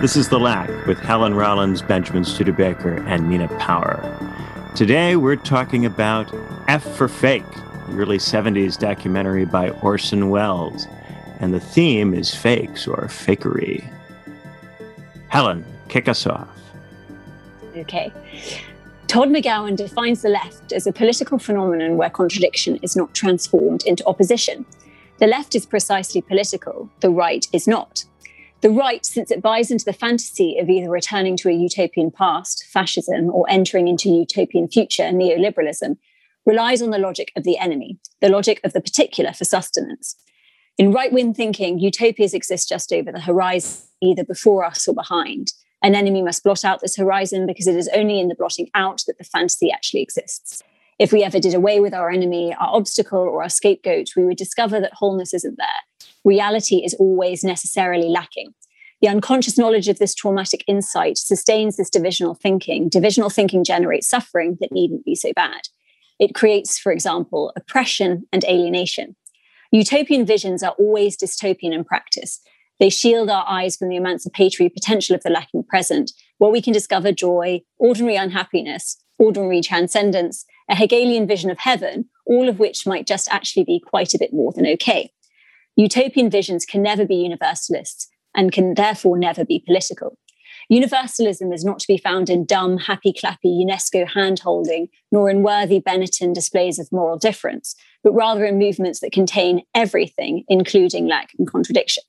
This is The Lack with Helen Rollins, Benjamin Studebaker, and Nina Power. Today we're talking about F for Fake, the early 70s documentary by Orson Welles. And the theme is fakes or fakery. Helen, kick us off. Okay. Todd McGowan defines the left as a political phenomenon where contradiction is not transformed into opposition. The left is precisely political, the right is not. The right, since it buys into the fantasy of either returning to a utopian past, fascism, or entering into a utopian future, neoliberalism, relies on the logic of the enemy, the logic of the particular for sustenance. In right wing thinking, utopias exist just over the horizon, either before us or behind. An enemy must blot out this horizon because it is only in the blotting out that the fantasy actually exists. If we ever did away with our enemy, our obstacle, or our scapegoat, we would discover that wholeness isn't there reality is always necessarily lacking. The unconscious knowledge of this traumatic insight sustains this divisional thinking. Divisional thinking generates suffering that needn't be so bad. It creates, for example, oppression and alienation. Utopian visions are always dystopian in practice. They shield our eyes from the emancipatory potential of the lacking present, where we can discover joy, ordinary unhappiness, ordinary transcendence, a Hegelian vision of heaven, all of which might just actually be quite a bit more than okay. Utopian visions can never be universalist and can therefore never be political. Universalism is not to be found in dumb, happy clappy UNESCO hand holding, nor in worthy Benetton displays of moral difference, but rather in movements that contain everything, including lack and contradiction.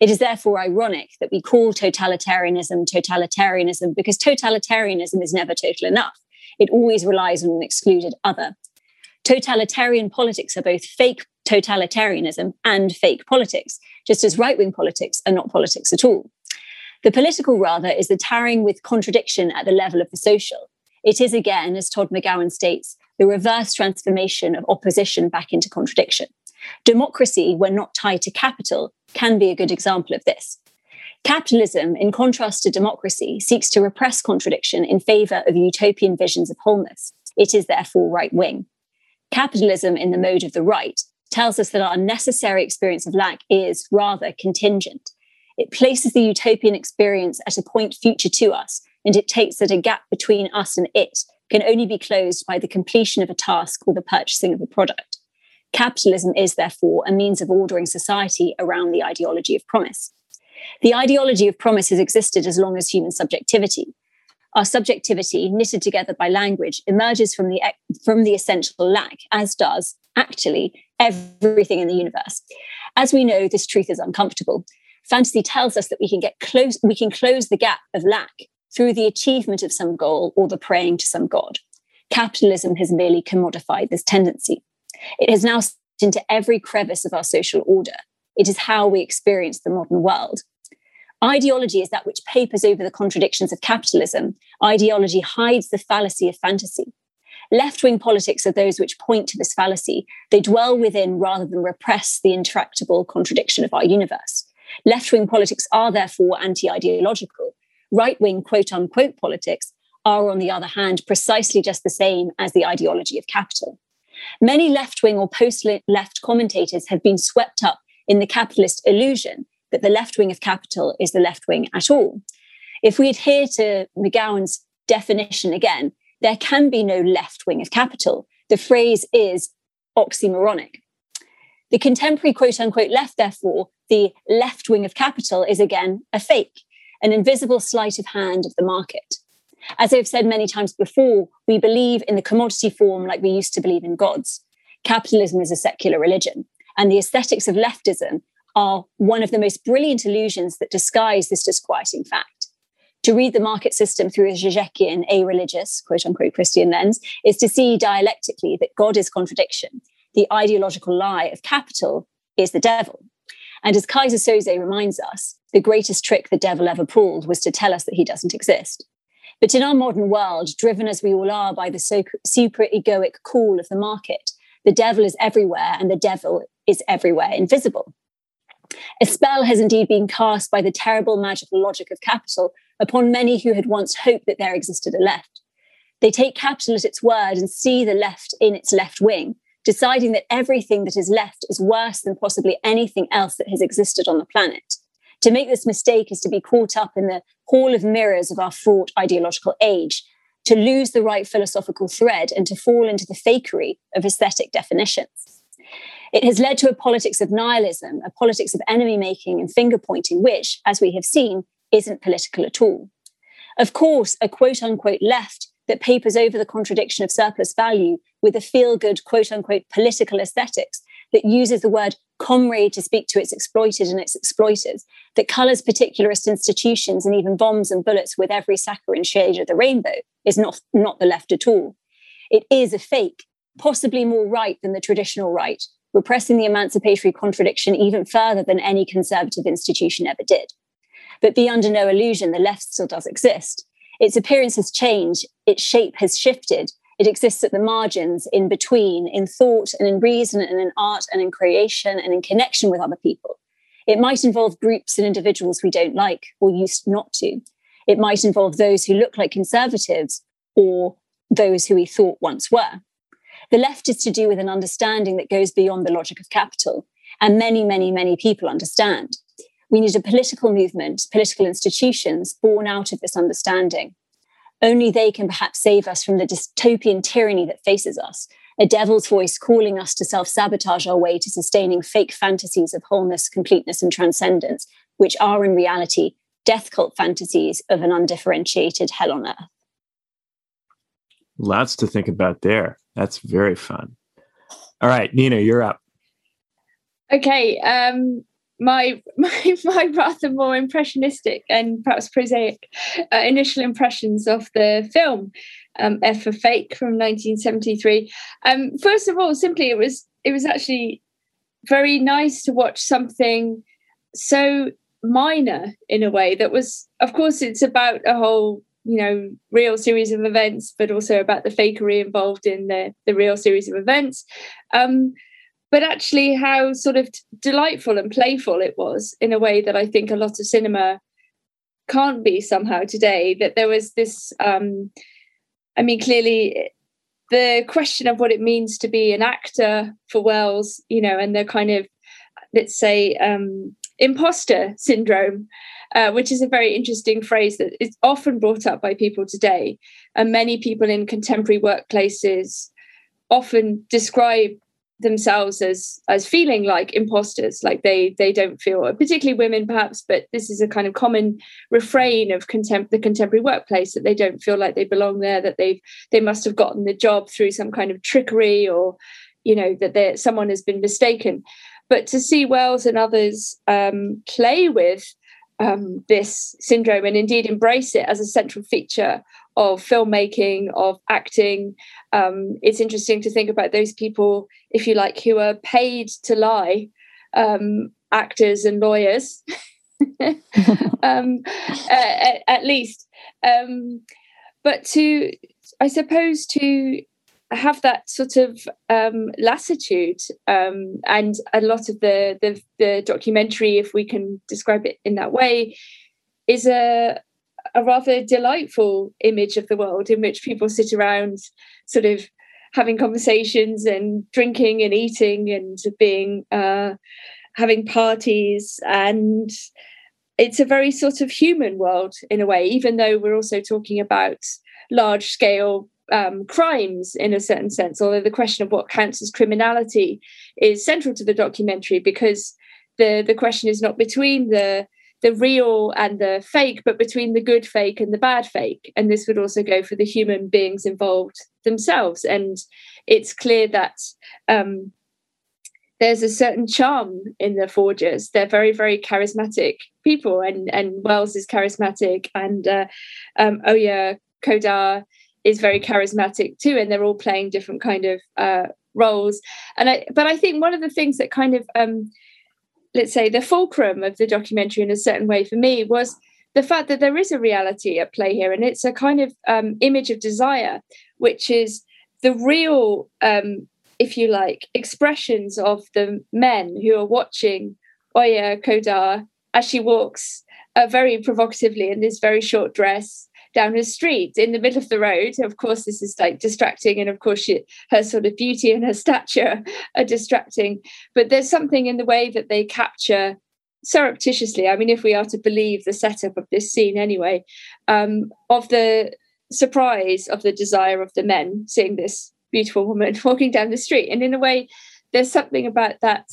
It is therefore ironic that we call totalitarianism totalitarianism because totalitarianism is never total enough. It always relies on an excluded other. Totalitarian politics are both fake totalitarianism and fake politics, just as mm-hmm. right wing politics are not politics at all. The political, rather, is the tarrying with contradiction at the level of the social. It is again, as Todd McGowan states, the reverse transformation of opposition back into contradiction. Democracy, when not tied to capital, can be a good example of this. Capitalism, in contrast to democracy, seeks to repress contradiction in favor of utopian visions of wholeness. It is therefore right wing. Capitalism, in the mode of the right, tells us that our necessary experience of lack is rather contingent. It places the utopian experience at a point future to us, and it takes that a gap between us and it can only be closed by the completion of a task or the purchasing of a product. Capitalism is, therefore, a means of ordering society around the ideology of promise. The ideology of promise has existed as long as human subjectivity. Our subjectivity, knitted together by language, emerges from the, from the essential lack, as does, actually, everything in the universe. As we know, this truth is uncomfortable. Fantasy tells us that we can get close, we can close the gap of lack through the achievement of some goal or the praying to some god. Capitalism has merely commodified this tendency. It has now into every crevice of our social order. It is how we experience the modern world. Ideology is that which papers over the contradictions of capitalism. Ideology hides the fallacy of fantasy. Left wing politics are those which point to this fallacy. They dwell within rather than repress the intractable contradiction of our universe. Left wing politics are therefore anti ideological. Right wing quote unquote politics are, on the other hand, precisely just the same as the ideology of capital. Many left wing or post left commentators have been swept up in the capitalist illusion that the left wing of capital is the left wing at all. If we adhere to McGowan's definition again, there can be no left wing of capital. The phrase is oxymoronic. The contemporary quote unquote left, therefore, the left wing of capital is again a fake, an invisible sleight of hand of the market. As I've said many times before, we believe in the commodity form like we used to believe in gods. Capitalism is a secular religion, and the aesthetics of leftism are one of the most brilliant illusions that disguise this disquieting fact to read the market system through a Zizekian, a religious, quote unquote, Christian lens, is to see dialectically that God is contradiction. The ideological lie of capital is the devil. And as Keyser Söze reminds us, the greatest trick the devil ever pulled was to tell us that he doesn't exist. But in our modern world, driven as we all are by the super egoic call of the market, the devil is everywhere and the devil is everywhere invisible. A spell has indeed been cast by the terrible magical logic of capital upon many who had once hoped that there existed a left. They take capital at its word and see the left in its left wing, deciding that everything that is left is worse than possibly anything else that has existed on the planet. To make this mistake is to be caught up in the hall of mirrors of our fraught ideological age, to lose the right philosophical thread, and to fall into the fakery of aesthetic definitions. It has led to a politics of nihilism, a politics of enemy making and finger pointing, which, as we have seen, isn't political at all. Of course, a quote unquote left that papers over the contradiction of surplus value with a feel good quote unquote political aesthetics that uses the word comrade to speak to its exploited and its exploiters, that colors particularist institutions and even bombs and bullets with every saccharine shade of the rainbow is not, not the left at all. It is a fake, possibly more right than the traditional right, repressing the emancipatory contradiction even further than any conservative institution ever did. But be under no illusion, the left still does exist. Its appearance has changed, its shape has shifted, it exists at the margins, in between, in thought and in reason and in art and in creation and in connection with other people. It might involve groups and individuals we don't like or used not to. It might involve those who look like conservatives or those who we thought once were. The left is to do with an understanding that goes beyond the logic of capital, and many, many, many people understand. We need a political movement, political institutions born out of this understanding. Only they can perhaps save us from the dystopian tyranny that faces us, a devil's voice calling us to self sabotage our way to sustaining fake fantasies of wholeness, completeness, and transcendence, which are in reality death cult fantasies of an undifferentiated hell on earth. Lots to think about there. That's very fun. All right, Nina, you're up. Okay. Um, my my my rather more impressionistic and perhaps prosaic uh, initial impressions of the film um, F for Fake from 1973. Um, first of all, simply it was it was actually very nice to watch something so minor in a way that was, of course, it's about a whole you know real series of events, but also about the fakery involved in the the real series of events. Um, but actually how sort of delightful and playful it was in a way that I think a lot of cinema can't be somehow today. That there was this, um, I mean, clearly the question of what it means to be an actor for Welles, you know, and the kind of, let's say, um, imposter syndrome. Uh, which is a very interesting phrase that is often brought up by people today. And many people in contemporary workplaces often describe themselves as as feeling like imposters like they they don't feel particularly women perhaps but this is a kind of common refrain of contem- the contemporary workplace that they don't feel like they belong there that they've they must have gotten the job through some kind of trickery or you know that someone has been mistaken but to see welles and others um, play with um, this syndrome and indeed embrace it as a central feature of filmmaking, of acting. Um, it's interesting to think about those people, if you like, who are paid to lie, um, actors and lawyers, um, at, at, least. Um, but to, I suppose, to have that sort of um, lassitude um, and a lot of the, the, the documentary if we can describe it in that way is a a rather delightful image of the world in which people sit around sort of having conversations and drinking and eating and being uh, having parties. And it's a very sort of human world in a way even though we're also talking about large scale um, crimes in a certain sense although the question of what counts as criminality is central to the documentary because the the question is not between the the real and the fake, but between the good fake and the bad fake. And this would also go for the human beings involved themselves. And it's clear that um, there's a certain charm in the forgers. They're very, very charismatic people, and and Welles is charismatic, and uh, um, Oja Kodar is very charismatic too, and they're all playing different kind of uh, roles. And I, but I think one of the things that kind of um, let's say the fulcrum of the documentary in a certain way for me was the fact that there is a reality at play here, and it's a kind of um, image of desire, which is the real, um, if you like, expressions of the men who are watching Oja Kodar as she walks uh, very provocatively in this very short dress down her street in the middle of the road. Of course, this is like distracting, and of course, she, her sort of beauty and her stature are distracting. But there's something in the way that they capture surreptitiously. I mean, if we are to believe the setup of this scene, anyway, um, of the surprise of the desire of the men seeing this beautiful woman walking down the street, and in a way, there's something about that.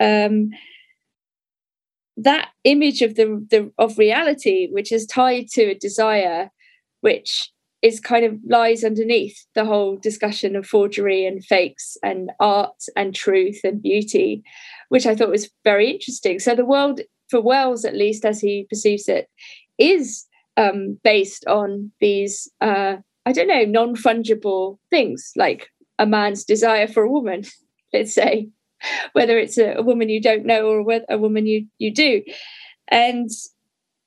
Um, that image of the, the of reality which is tied to a desire which is kind of lies underneath the whole discussion of forgery and fakes and art and truth and beauty, which I thought was very interesting. So the world, for Welles at least, as he perceives it, is um, based on these, uh, I don't know, non fungible things like a man's desire for a woman, let's say, whether it's a, a woman you don't know or a woman you you do, and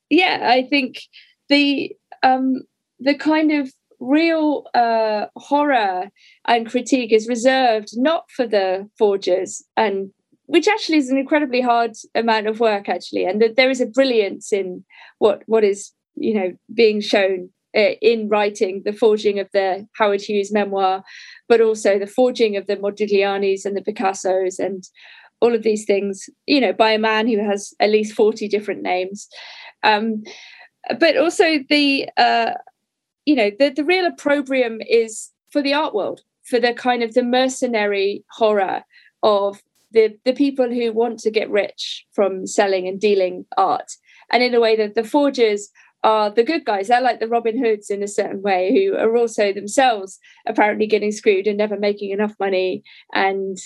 yeah, I think the um, the kind of real uh, horror and critique is reserved not for the forgers and which actually is an incredibly hard amount of work actually and that there is a brilliance in what what is you know being shown uh, in writing the forging of the howard hughes memoir but also the forging of the modiglianis and the picassos and all of these things you know by a man who has at least 40 different names. Um, but also the uh, you know the, the real opprobrium is for the art world for the kind of the mercenary horror of the the people who want to get rich from selling and dealing art. And in a way that the forgers are the good guys. They're like the robin hoods in a certain way who are also themselves apparently getting screwed and never making enough money. And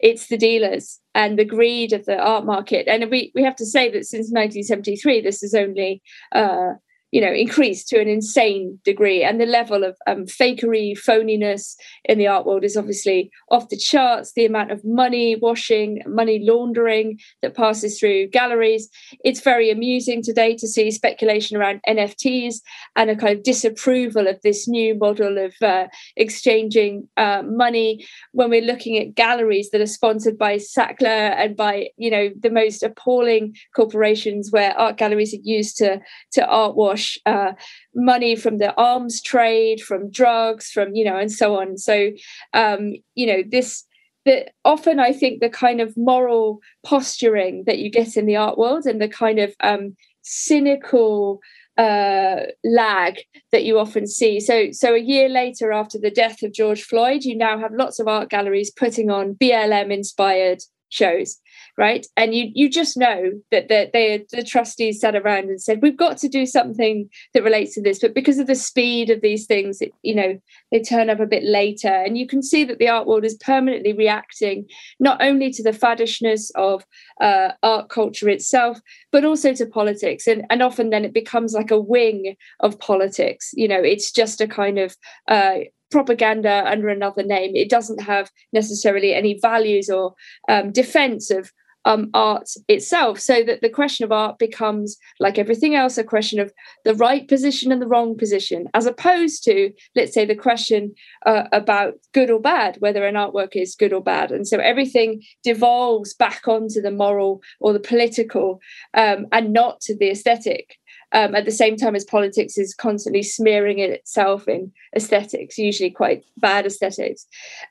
it's the dealers and the greed of the art market. And we, we have to say that since 1973 this is only uh, you know increased to an insane degree. And the level of um, fakery phoniness in the art world is obviously off the charts. The amount of money washing money laundering that passes through galleries it's very amusing today to see speculation around nfts and a kind of disapproval of this new model of uh, exchanging uh, money when we're looking at galleries that are sponsored by sackler and by you know the most appalling corporations where art galleries are used to to art wash uh, money from the arms trade, from drugs, from you know, and so on. So um, you know, this that often I think the kind of moral posturing that you get in the art world and the kind of um, cynical uh, lag that you often see. So, so a year later, after the death of George Floyd, you now have lots of art galleries putting on BLM inspired shows right? And you you just know that the, they, the trustees sat around and said we've got to do something that relates to this. But because of the speed of these things it, you know they turn up a bit later. And you can see that the art world is permanently reacting not only to the faddishness of uh, art culture itself but also to politics. And, and often then it becomes like a wing of politics. You know it's just a kind of uh, propaganda under another name. It doesn't have necessarily any values or um, defense of um, art itself. So that the question of art becomes, like everything else, a question of the right position and the wrong position, as opposed to, let's say, the question uh, about good or bad, whether an artwork is good or bad. And so everything devolves back onto the moral or the political um, and not to the aesthetic um, at the same time as politics is constantly smearing it itself in aesthetics, usually quite bad aesthetics.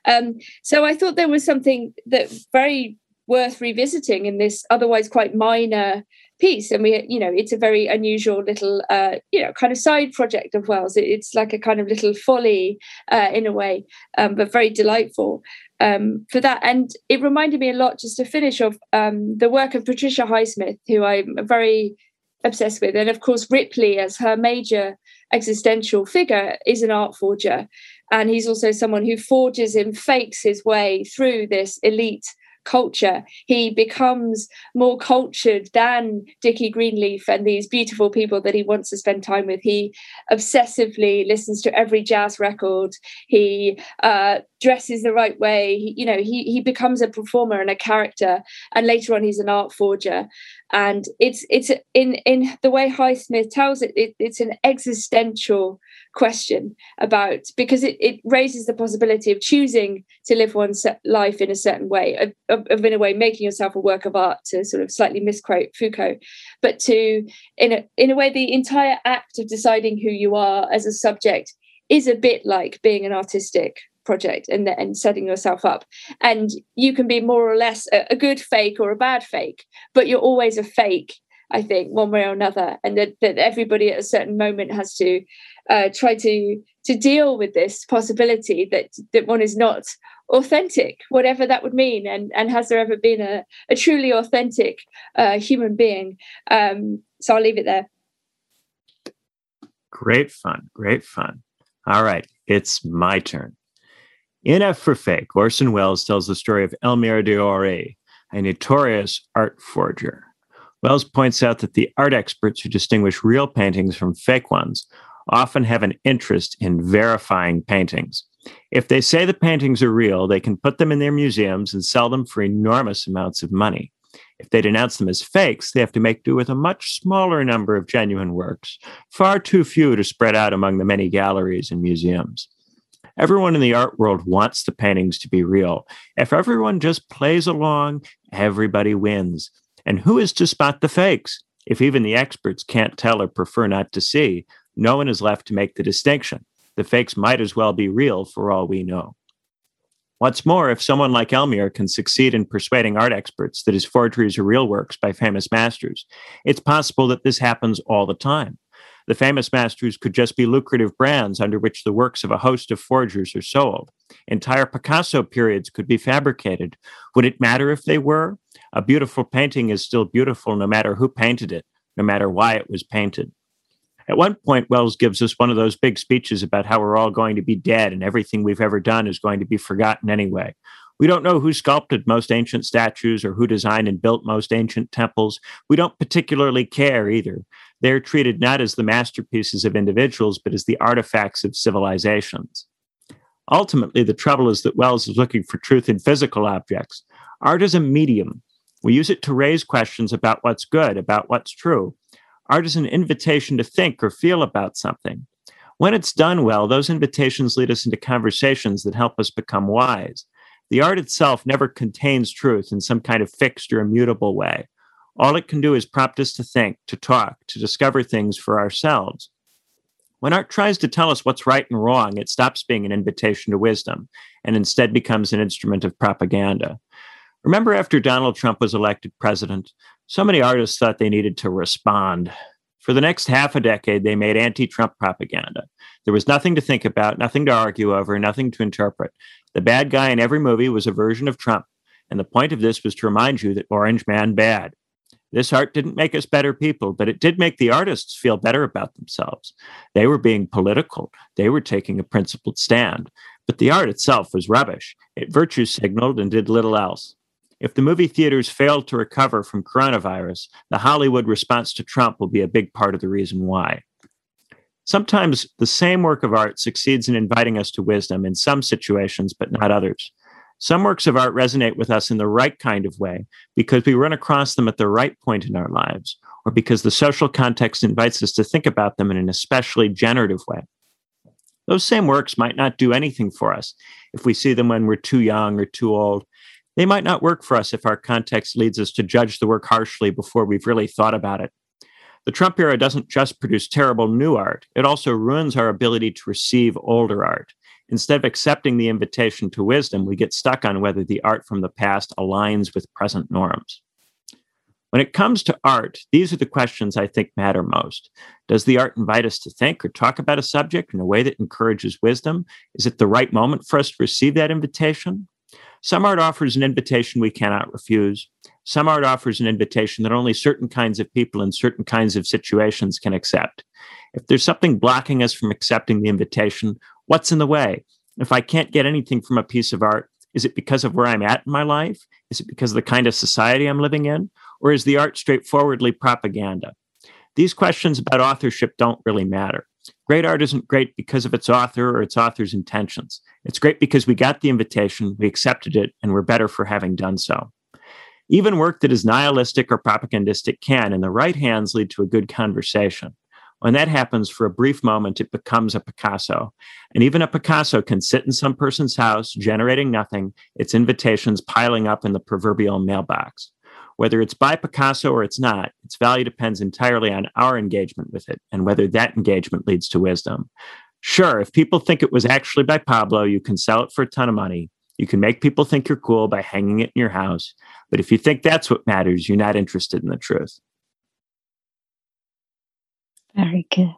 Um, so I thought there was something that very worth revisiting in this otherwise quite minor piece and we you know it's a very unusual little uh you know kind of side project of welles it's like a kind of little folly uh, in a way um, but very delightful um, for that and it reminded me a lot just to finish of um, the work of patricia highsmith who i'm very obsessed with. And of course, Ripley, as her major existential figure, is an art forger. And he's also someone who forges and fakes his way through this elite culture. He becomes more cultured than Dickie Greenleaf and these beautiful people that he wants to spend time with. He obsessively listens to every jazz record. He uh, dresses the right way. He, you know, he he becomes a performer and a character. And later on, he's an art forger. And it's it's in in the way Highsmith tells it, it it's an existential question about because it, it raises the possibility of choosing to live one's life in a certain way of, of, of, in a way making yourself a work of art to sort of slightly misquote foucault but to in a in a way the entire act of deciding who you are as a subject is a bit like being an artistic project and, and setting yourself up and you can be more or less a, a good fake or a bad fake but you're always a fake I think, one way or another, and that, that everybody at a certain moment has to uh, try to to deal with this possibility that that one is not authentic, whatever that would mean. And and has there ever been a, a truly authentic uh, human being? Um, so I'll leave it there. Great fun, great fun. All right, it's my turn. In F for Fake, Orson Welles tells the story of Elmyr de Hory notorious art forger. Welles points out that the art experts who distinguish real paintings from fake ones often have an interest in verifying paintings. If they say the paintings are real, they can put them in their museums and sell them for enormous amounts of money. If they denounce them as fakes, they have to make do with a much smaller number of genuine works, far too few to spread out among the many galleries and museums. Everyone in the art world wants the paintings to be real. If everyone just plays along, everybody wins. And who is to spot the fakes? If even the experts can't tell or prefer not to see, no one is left to make the distinction. The fakes might as well be real for all we know. What's more, if someone like Elmyr can succeed in persuading art experts that his forgeries are real works by famous masters, it's possible that this happens all the time. The famous masters could just be lucrative brands under which the works of a host of forgers are sold. Entire Picasso periods could be fabricated. Would it matter if they were? A beautiful painting is still beautiful no matter who painted it, no matter why it was painted. At one point, Welles gives us one of those big speeches about how we're all going to be dead and everything we've ever done is going to be forgotten anyway. We don't know who sculpted most ancient statues or who designed and built most ancient temples. We don't particularly care either. They're treated not as the masterpieces of individuals, but as the artifacts of civilizations. Ultimately, the trouble is that Welles is looking for truth in physical objects. Art is a medium. We use it to raise questions about what's good, about what's true. Art is an invitation to think or feel about something. When it's done well, those invitations lead us into conversations that help us become wise. The art itself never contains truth in some kind of fixed or immutable way. All it can do is prompt us to think, to talk, to discover things for ourselves. When art tries to tell us what's right and wrong, it stops being an invitation to wisdom and instead becomes an instrument of propaganda. Remember, after Donald Trump was elected president, so many artists thought they needed to respond. For the next half a decade, they made anti Trump propaganda. There was nothing to think about, nothing to argue over, nothing to interpret. The bad guy in every movie was a version of Trump. And the point of this was to remind you that Orange Man bad. This art didn't make us better people, but it did make the artists feel better about themselves. They were being political, they were taking a principled stand. But the art itself was rubbish. It virtue signaled and did little else. If the movie theaters failed to recover from coronavirus, the Hollywood response to Trump will be a big part of the reason why. Sometimes the same work of art succeeds in inviting us to wisdom in some situations, but not others. Some works of art resonate with us in the right kind of way because we run across them at the right point in our lives, or because the social context invites us to think about them in an especially generative way. Those same works might not do anything for us if we see them when we're too young or too old. They might not work for us if our context leads us to judge the work harshly before we've really thought about it. The Trump era doesn't just produce terrible new art, it also ruins our ability to receive older art. Instead of accepting the invitation to wisdom, we get stuck on whether the art from the past aligns with present norms. When it comes to art, these are the questions I think matter most. Does the art invite us to think or talk about a subject in a way that encourages wisdom? Is it the right moment for us to receive that invitation? Some art offers an invitation we cannot refuse. Some art offers an invitation that only certain kinds of people in certain kinds of situations can accept. If there's something blocking us from accepting the invitation, What's in the way? If I can't get anything from a piece of art, Is it because of where I'm at in my life? Is it because of the kind of society I'm living in? Or is the art straightforwardly propaganda? These questions about authorship don't really matter. Great art isn't great because of its author or its author's intentions. It's great because we got the invitation, we accepted it, and we're better for having done so. Even work that is nihilistic or propagandistic can, in the right hands, lead to a good conversation. When that happens for a brief moment, it becomes a Picasso. And even a Picasso can sit in some person's house, generating nothing, its invitations piling up in the proverbial mailbox. Whether it's by Picasso or it's not, its value depends entirely on our engagement with it and whether that engagement leads to wisdom. Sure, if people think it was actually by Pablo, you can sell it for a ton of money. You can make people think you're cool by hanging it in your house. But if you think that's what matters, you're not interested in the truth. Very good.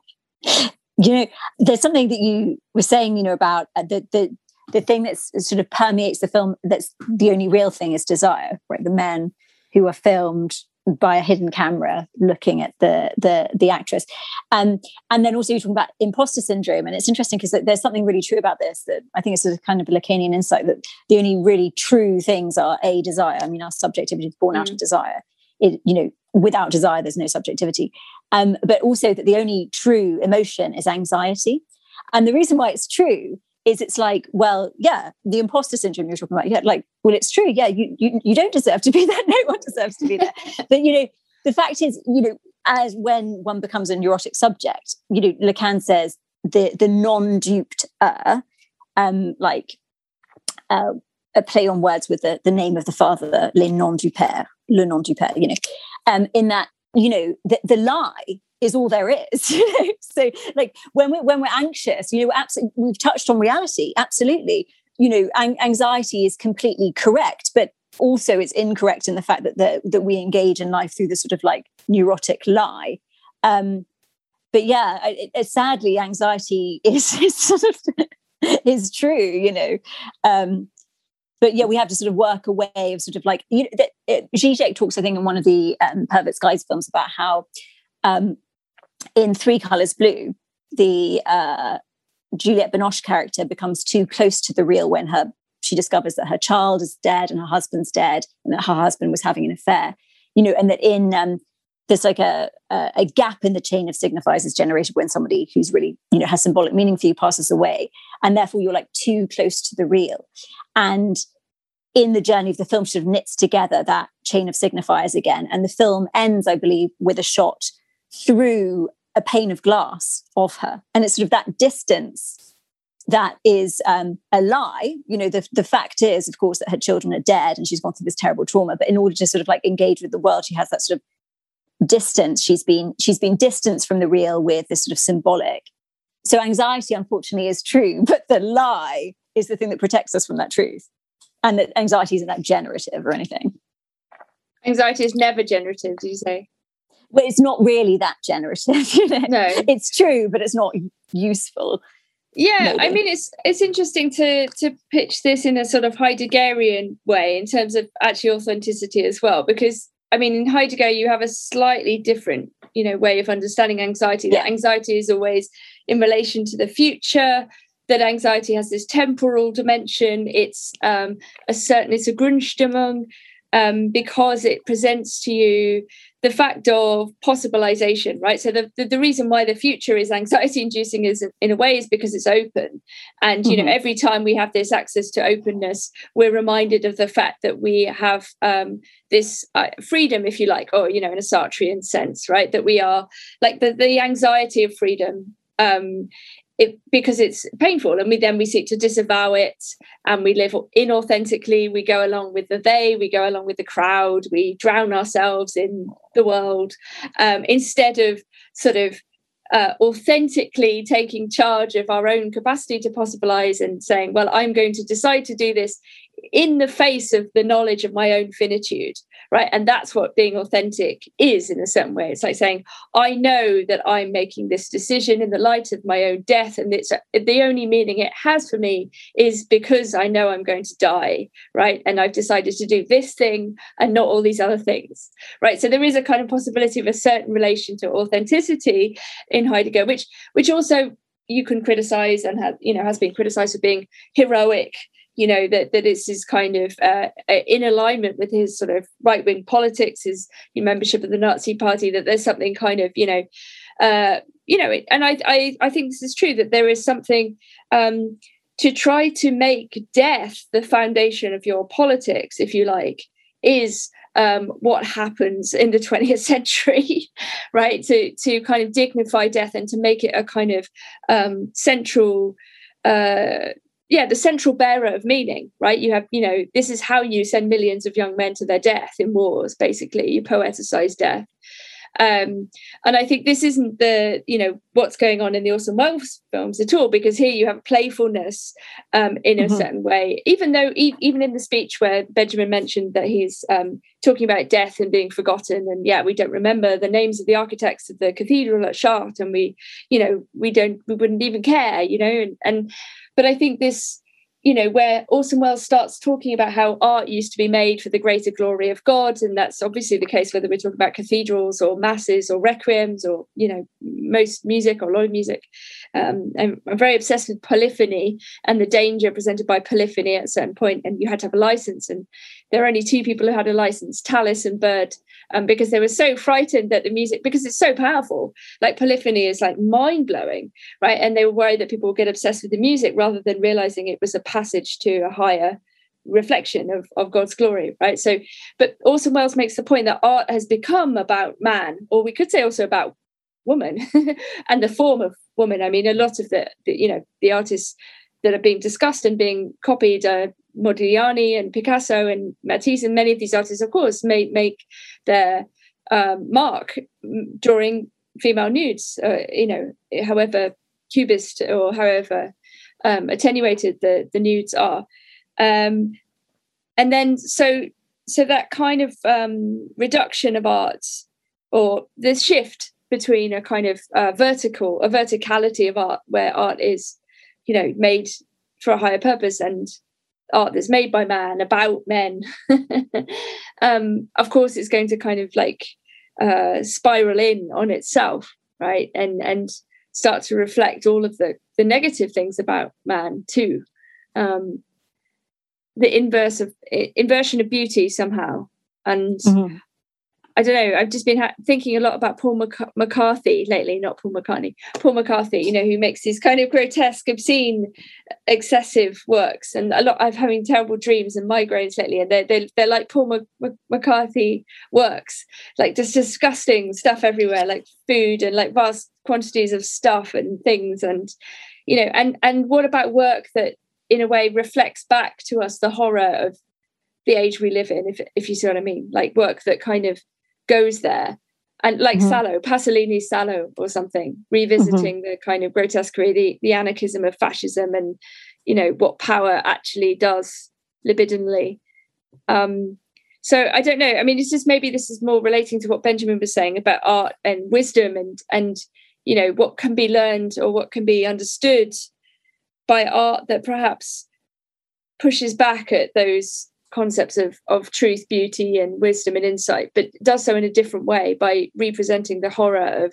You know, there's something that you were saying, you know, about uh, the the the thing that sort of permeates the film. That's the only real thing is desire, right? The men who are filmed by a hidden camera looking at the the the actress um, and then also you're talking about imposter syndrome and it's interesting because there's something really true about this that i think it's a kind of a lacanian insight that the only really true things are a desire i mean our subjectivity is born mm. out of desire it you know without desire there's no subjectivity um, but also that the only true emotion is anxiety and the reason why it's true is it's like, well, yeah, the imposter syndrome you're talking about. Yeah, like, well, it's true. Yeah, you you, you don't deserve to be there. No one deserves to be there. but you know, the fact is, you know, as when one becomes a neurotic subject, you know, Lacan says the the non-duped uh, um, like uh, a play on words with the, the name of the father, le non du père, le nom du père, you know, um, in that, you know, the, the lie is all there is. You know so like when we're when we're anxious you know absolutely we've touched on reality absolutely. You know an- anxiety is completely correct but also it's incorrect in the fact that the, that we engage in life through the sort of like neurotic lie. Um but yeah it, it, sadly anxiety is, is sort of is true you know. Um but yeah, we have to sort of work a way of sort of like you know, that, it, Zizek talks, I think, in one of the um, Perverts Guides films about how um, in Three Colors Blue, the uh, Juliette Binoche character becomes too close to the real when her she discovers that her child is dead and her husband's dead and that her husband was having an affair. You know, and that in um, there's like a, a, a gap in the chain of signifiers is generated when somebody who's really you know has symbolic meaning for you passes away, and therefore you're like too close to the real. And in the journey of the film, sort of knits together that chain of signifiers again. And the film ends, I believe, with a shot through a pane of glass of her. And it's sort of that distance that is um, a lie. You know, the, the fact is, of course, that her children are dead and she's gone through this terrible trauma. But in order to sort of like engage with the world, she has that sort of distance. She's been she's been distanced from the real with this sort of symbolic. So anxiety, unfortunately, is true, but the lie is the thing that protects us from that truth. And that anxiety isn't that generative or anything. Anxiety is never generative, do you say? but it's not really that generative. You know? No, it's true, but it's not useful. Yeah, maybe. I mean it's it's interesting to to pitch this in a sort of Heideggerian way in terms of actually authenticity as well, because I mean in Heidegger you have a slightly different you know way of understanding anxiety. Yeah. That anxiety is always in relation to the future. That anxiety has this temporal dimension. It's um, a certain it's a Grundstimmung um, because it presents to you the fact of possibilization, right? So the, the, the reason why the future is anxiety inducing is in a way is because it's open. And, you mm-hmm. know, every time we have this access to openness, we're reminded of the fact that we have um, this uh, freedom, if you like, or, you know, in a Sartrean sense, right? That we are like the, the anxiety of freedom um, it, because it's painful and we then we seek to disavow it and we live inauthentically. We go along with the they we go along with the crowd we drown ourselves in the world um, instead of sort of uh, authentically taking charge of our own capacity to possibilize and saying well i'm going to decide to do this in the face of the knowledge of my own finitude right? And that's what being authentic is in a certain way. It's like saying i know that i'm making this decision in the light of my own death and it's the only meaning it has for me is because i know i'm going to die right? And i've decided to do this thing and not all these other things right? So there is a kind of possibility of a certain relation to authenticity in heidegger which which also you can criticize and have you know has been criticized for being heroic you know that that it's his kind of uh, in alignment with his sort of right wing politics, his membership of the Nazi Party. That there's something kind of you know, uh, you know, and I, I I think this is true that there is something. Um, to try to make death the foundation of your politics, if you like, is um, what happens in the 20th century, right? To to kind of dignify death and to make it a kind of um, central, uh, yeah, the central bearer of meaning, right? You have, you know, this is how you send millions of young men to their death in wars. Basically, you poeticize death, um, and I think this isn't the, you know, what's going on in the Orson Welles films at all, because here you have playfulness um, in a mm-hmm. certain way, even though, e- even in the speech where Benjamin mentioned that he's um, talking about death and being forgotten. And yeah, we don't remember the names of the architects of the cathedral at Chartres, and we, you know, we don't, we wouldn't even care, you know, and, and but I think this, you know, where Orson Welles starts talking about how art used to be made for the greater glory of God, and that's obviously the case whether we're talking about cathedrals or masses or requiems or you know most music or a lot of music. Um, I'm, I'm, very obsessed with polyphony and the danger presented by polyphony at a certain point, and you had to have a license, and there are only two people who had a license, Tallis and Byrd, um, because they were so frightened that the music, because it's so powerful, like polyphony is like mind blowing, right? And they were worried that people would get obsessed with the music rather than realizing it was a passage to a higher reflection of, of God's glory, right? So, but Orson Welles makes the point that art has become about man, or we could say also about woman and the form of woman. I mean, a lot of the, the you know, the artists that are being discussed and being copied are Modigliani and Picasso and Matisse and many of these artists, of course, make make their um, mark drawing female nudes. Uh, you know, however cubist or however um, attenuated the the nudes are, um, and then so so that kind of um, reduction of art or this shift between a kind of uh, vertical a verticality of art where art is you know made for a higher purpose and art that's made by man about men. Um, of course it's going to kind of like uh, spiral in on itself right? And and start to reflect all of the the negative things about man too. Um, the inverse of inversion of beauty somehow. And mm-hmm. I don't know. I've just been ha- thinking a lot about Paul Mac- McCarthy lately, not Paul McCartney. Paul McCarthy, you know, who makes these kind of grotesque, obscene, excessive works, and a lot. I'm having terrible dreams and migraines lately, and they're they're, they're like Paul Mac- McCarthy works, like just disgusting stuff everywhere, like food and like vast quantities of stuff and things, and you know, and and what about work that in a way reflects back to us the horror of the age we live in, if if you see what I mean, like work that kind of goes there and like mm-hmm. Salò, Pasolini's Salò or something, revisiting mm-hmm. the kind of grotesquerie, the, the anarchism of fascism and, you know, what power actually does libidinally. Um, so I don't know. I mean, it's just maybe this is more relating to what Benjamin was saying about art and wisdom and, and, you know, what can be learned or what can be understood by art that perhaps pushes back at those concepts of of truth, beauty, and wisdom and insight, but does so in a different way by representing the horror of,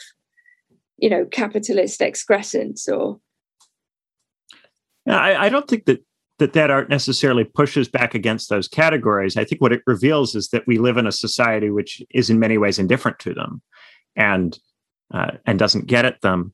you know, capitalist excrescence or. I, I don't think that that that art necessarily pushes back against those categories. I think what it reveals is that we live in a society which is in many ways indifferent to them, and uh, and doesn't get at them.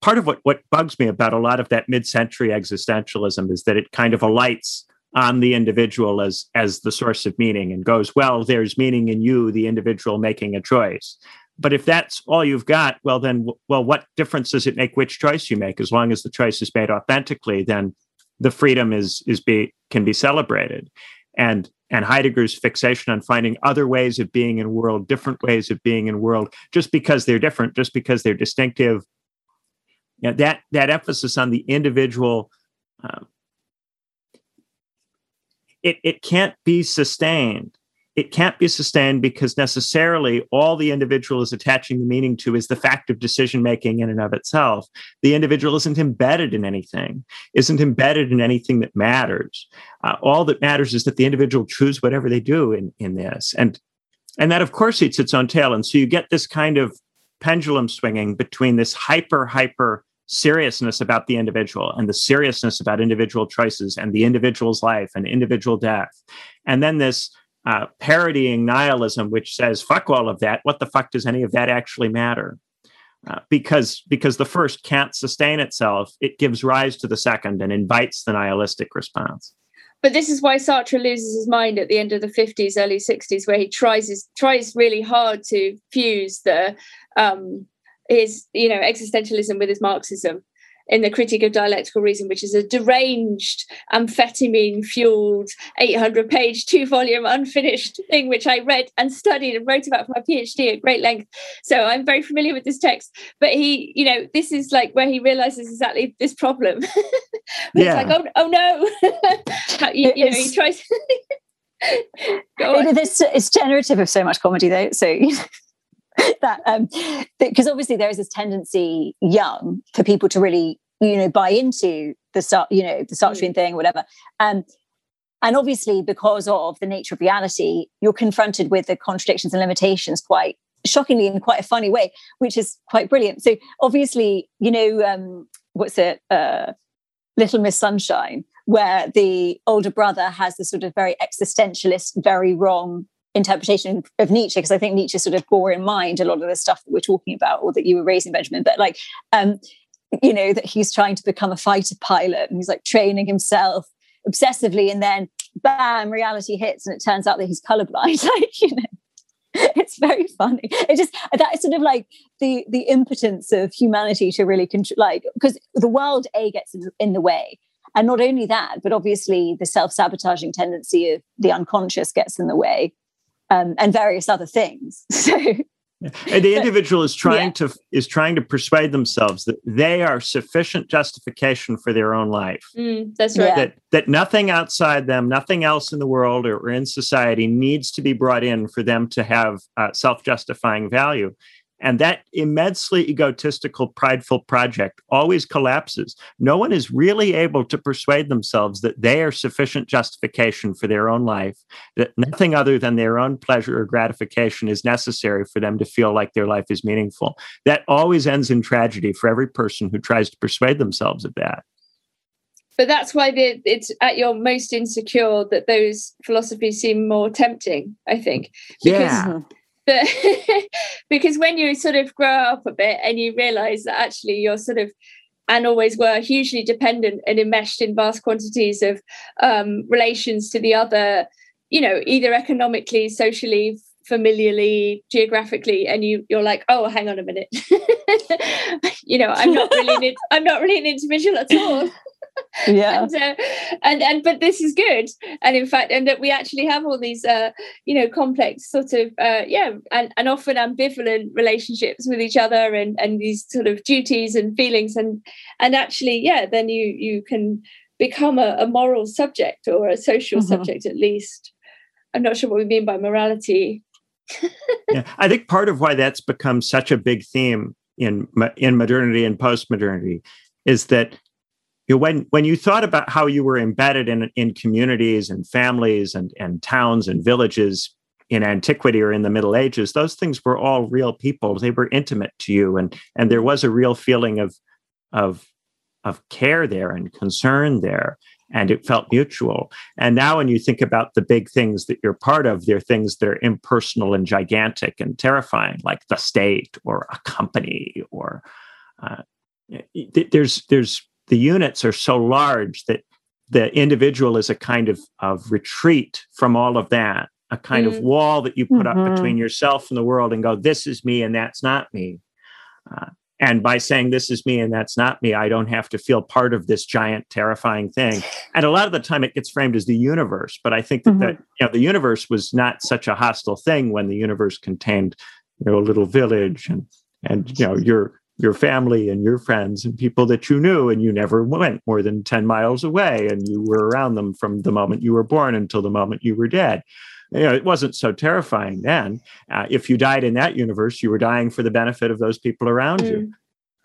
Part of what what bugs me about a lot of that mid-century existentialism is that it kind of alights on the individual as as the source of meaning and goes well there's meaning in you the individual making a choice. But if that's all you've got well then well what difference does it make which choice you make? As long as the choice is made authentically then the freedom is is be can be celebrated. And and heidegger's fixation on finding other ways of being in world different ways of being in world just because they're different just because they're distinctive you know, that that emphasis on the individual uh, it, it can't be sustained. It can't be sustained because necessarily all the individual is attaching the meaning to is the fact of decision making in and of itself. The individual isn't embedded in anything, isn't embedded in anything that matters. Uh, all that matters is that the individual choose whatever they do in, in this. And and that of course eats its own tail. And so you get this kind of pendulum swinging between this hyper, hyper seriousness about the individual and the seriousness about individual choices and the individual's life and individual death. And then this uh, parodying nihilism, which says, fuck all of that. What the fuck does any of that actually matter? Uh, because because the first can't sustain itself, it gives rise to the second and invites the nihilistic response. But this is why Sartre loses his mind at the end of the 50s, early 60s, where he tries his, tries really hard to fuse the um, his you know existentialism with his Marxism in the critique of dialectical reason, which is a deranged, amphetamine fueled, 800 page, two volume, unfinished thing, which I read and studied and wrote about for my PhD at great length. So I'm very familiar with this text. But he, you know, this is like where he realizes exactly this problem. yeah. It's like, oh, oh no. you, you know, he tries. it, it's, it's generative of so much comedy, though. So. that um because obviously there is this tendency young for people to really you know buy into the you know the Sartrean mm. thing whatever um and obviously because of the nature of reality you're confronted with the contradictions and limitations quite shockingly in quite a funny way which is quite brilliant so obviously you know um what's it uh little miss sunshine where the older brother has the sort of very existentialist very wrong interpretation of Nietzsche because I think Nietzsche sort of bore in mind a lot of the stuff that we're talking about or that you were raising, Benjamin. But like, um, you know, that he's trying to become a fighter pilot and he's like training himself obsessively, and then bam, reality hits, and it turns out that he's colorblind. like, you know. It's very funny. It just that is sort of like the the impotence of humanity to really control, like because the world a gets in the way, and not only that, but obviously the self sabotaging tendency of the unconscious gets in the way um, and various other things. So and the individual is trying yeah. to is trying to persuade themselves that they are sufficient justification for their own life. Mm, that's right. That that nothing outside them, nothing else in the world or, or in society needs to be brought in for them to have uh, self justifying value. And that immensely egotistical, prideful project always collapses. No one is really able to persuade themselves that they are sufficient justification for their own life, that nothing other than their own pleasure or gratification is necessary for them to feel like their life is meaningful. That always ends in tragedy for every person who tries to persuade themselves of that. But that's why the, it's at your most insecure that those philosophies seem more tempting, I think. Because yeah mm-hmm. But because when you sort of grow up a bit and you realize that actually you're sort of and always were hugely dependent and enmeshed in vast quantities of um, relations to the other you know either economically socially familiarly geographically and you you're like oh hang on a minute. You know i'm not really an, i'm not really an individual at all yeah. And, uh, and and but this is good. And in fact and that we actually have all these uh you know complex sort of uh yeah and, and often ambivalent relationships with each other and and these sort of duties and feelings. And and actually yeah then you you can become a, a moral subject or a social mm-hmm. subject at least. I'm not sure what we mean by morality. Yeah i think part of why that's become such a big theme in in modernity and postmodernity is that you know, when when you thought about how you were embedded in in communities and families and and towns and villages in antiquity or in the middle ages those things were all real people. They were intimate to you and and there was a real feeling of of of care there and concern there and it felt mutual. And now when you think about the big things that you're part of they're things that are impersonal and gigantic and terrifying like the state or a company or uh, there's there's the units are so large that the individual is a kind of, of retreat from all of that, a kind mm. of wall that you put mm-hmm. up between yourself and the world and go, this is me and that's not me. Uh, and by saying this is me and that's not me, I don't have to feel part of this giant, terrifying thing. And a lot of the time it gets framed as the universe. But I think that, mm-hmm. that you know, the universe was not such a hostile thing when the universe contained you know, a little village and and you know your your family and your friends and people that you knew and you never went more than 10 miles away and you were around them from the moment you were born until the moment you were dead you know, it wasn't so terrifying then. Uh, if you died in that universe, you were dying for the benefit of those people around mm. you.